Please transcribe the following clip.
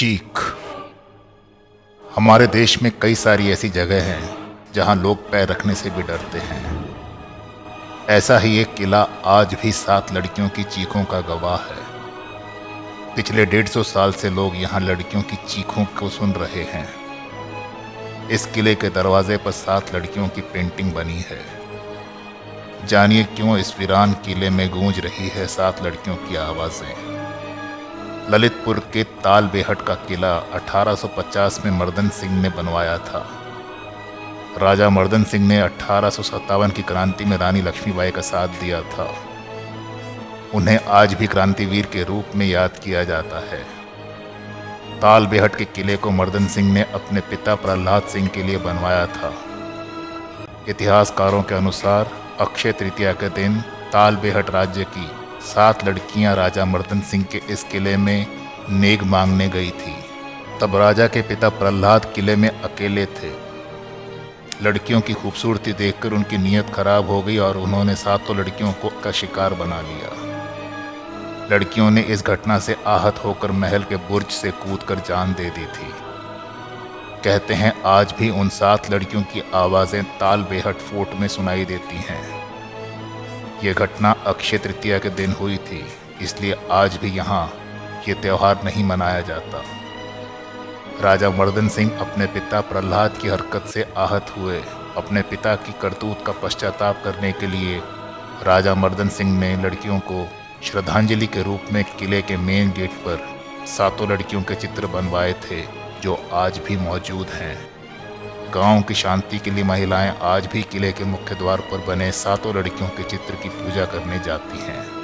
चीख। हमारे देश में कई सारी ऐसी जगह हैं जहाँ लोग पैर रखने से भी डरते हैं। ऐसा ही एक किला आज भी सात लड़कियों की चीखों का गवाह है। पिछले डेढ़ सौ साल से लोग यहाँ लड़कियों की चीखों को सुन रहे हैं। इस किले के दरवाजे पर सात लड़कियों की पेंटिंग बनी है। जानिए क्यों इस वीरान किले में गूंज रही है सात लड़कियों की आवाज़ें। ललितपुर के ताल बेहट का किला 1850 में मर्दन सिंह ने बनवाया था। राजा मर्दन सिंह ने अठारह सौ सत्तावन की क्रांति में रानी लक्ष्मीबाई का साथ दिया था। उन्हें आज भी क्रांतिवीर के रूप में याद किया जाता है। ताल बेहट के किले को मर्दन सिंह ने अपने पिता प्रहलाद सिंह के लिए बनवाया था। इतिहासकारों के अनुसार अक्षय तृतीया के दिन ताल बेहट राज्य की सात लड़कियाँ राजा मर्दन सिंह के इस किले में नेग मांगने गई थी। तब राजा के पिता प्रहलाद किले में अकेले थे। लड़कियों की खूबसूरती देखकर उनकी नीयत खराब हो गई और उन्होंने सातों लड़कियों को का शिकार बना लिया। लड़कियों ने इस घटना से आहत होकर महल के बुर्ज से कूद कर जान दे दी थी। कहते हैं, आज भी उन सात लड़कियों की आवाज़ें ताल बेहट फोर्ट में सुनाई देती हैं। ये घटना अक्षय तृतीया के दिन हुई थी, इसलिए आज भी यहाँ ये त्यौहार नहीं मनाया जाता। राजा मर्दन सिंह अपने पिता प्रहलाद की हरकत से आहत हुए। अपने पिता की करतूत का पश्चाताप करने के लिए राजा मर्दन सिंह ने लड़कियों को श्रद्धांजलि के रूप में किले के मेन गेट पर सातों लड़कियों के चित्र बनवाए थे, जो आज भी मौजूद हैं। गाँव की शांति के लिए महिलाएँ आज भी किले के मुख्य द्वार पर बने सातों लड़कियों के चित्र की पूजा करने जाती हैं।